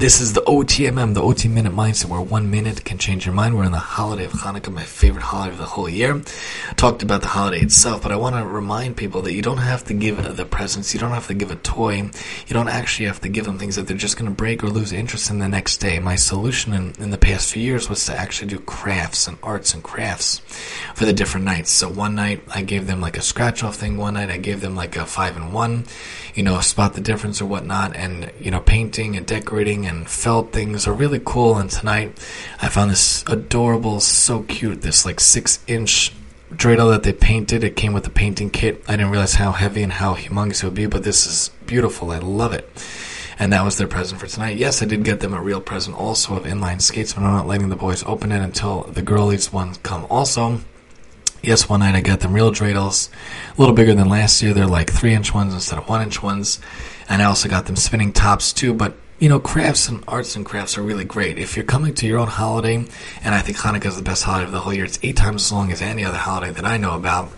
This is the OTMM, the OT Minute Mindset, where one minute can change your mind. We're in the holiday of Hanukkah, my favorite holiday of the whole year. talked about the holiday itself, but I want to remind people that you don't have to give the presents, you don't have to give a toy, you don't actually have to give them things that they're just going to break or lose interest in the next day. My solution in, in the past few years was to actually do crafts and arts and crafts for the different nights. So one night I gave them like a scratch off thing, one night I gave them like a five and one, you know, spot the difference or whatnot, and, you know, painting and decorating and felt things are really cool. And tonight, I found this adorable, so cute, this like six inch dreidel that they painted. It came with a painting kit. I didn't realize how heavy and how humongous it would be, but this is beautiful. I love it. And that was their present for tonight. Yes, I did get them a real present also of inline skates, but I'm not letting the boys open it until the girlies ones come also. Yes, one night I got them real dreidels, a little bigger than last year. They're like three inch ones instead of one inch ones. And I also got them spinning tops too, but you know, crafts and arts and crafts are really great. If you're coming to your own holiday, and I think Hanukkah is the best holiday of the whole year, it's eight times as long as any other holiday that I know about.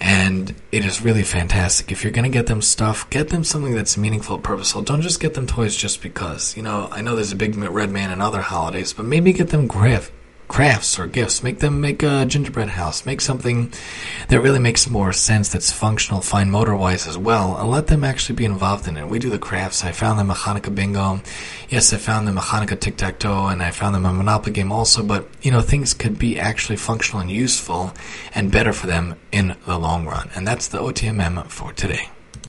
And it is really fantastic. If you're going to get them stuff, get them something that's meaningful, purposeful. Don't just get them toys just because. You know, I know there's a big red man in other holidays, but maybe get them craft, crafts or gifts. Make them make a gingerbread house. Make something that really makes more sense, that's functional, fine motor wise as well, and let them actually be involved in it. We do the crafts. I found them a Hanukkah bingo. Yes, I found them a Hanukkah tic tac toe, and I found them a Monopoly game also, but you know, things could be actually functional and useful and better for them in the long run. And that's the OTMM for today.